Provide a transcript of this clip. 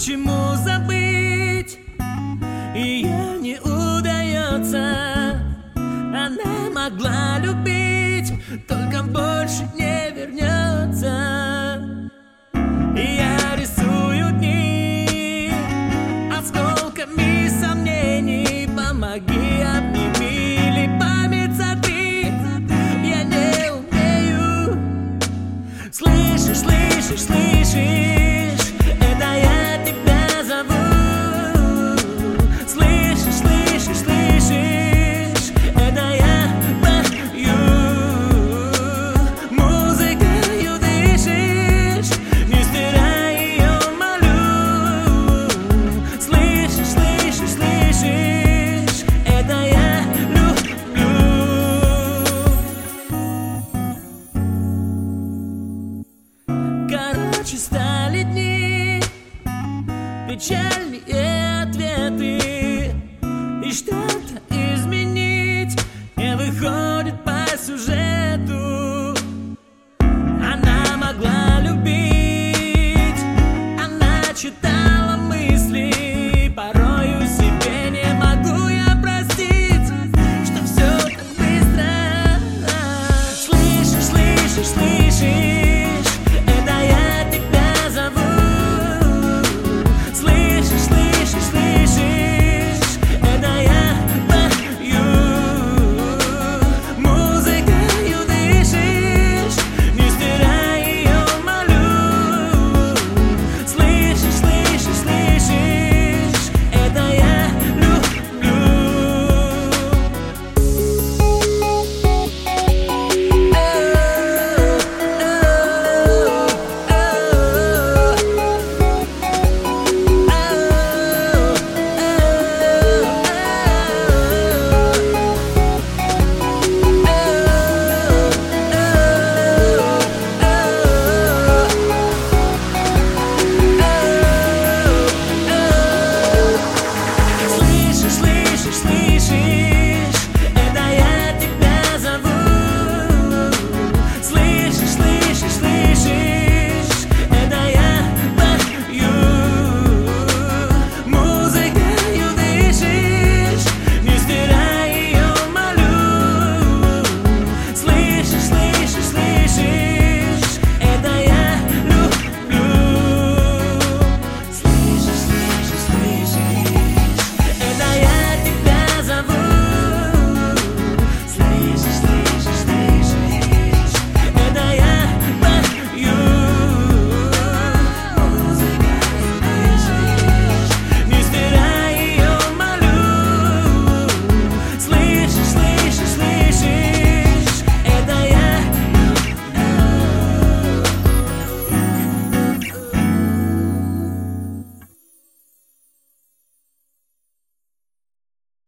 Почему забыть ее не удается? Она могла любить, только больше не вернется. И я рисую дни осколками сомнений. Помоги, обними или память сотри. Я не умею. Слышишь, слышишь, слышишь, Печальные ответы. И что-то изменить Не выходит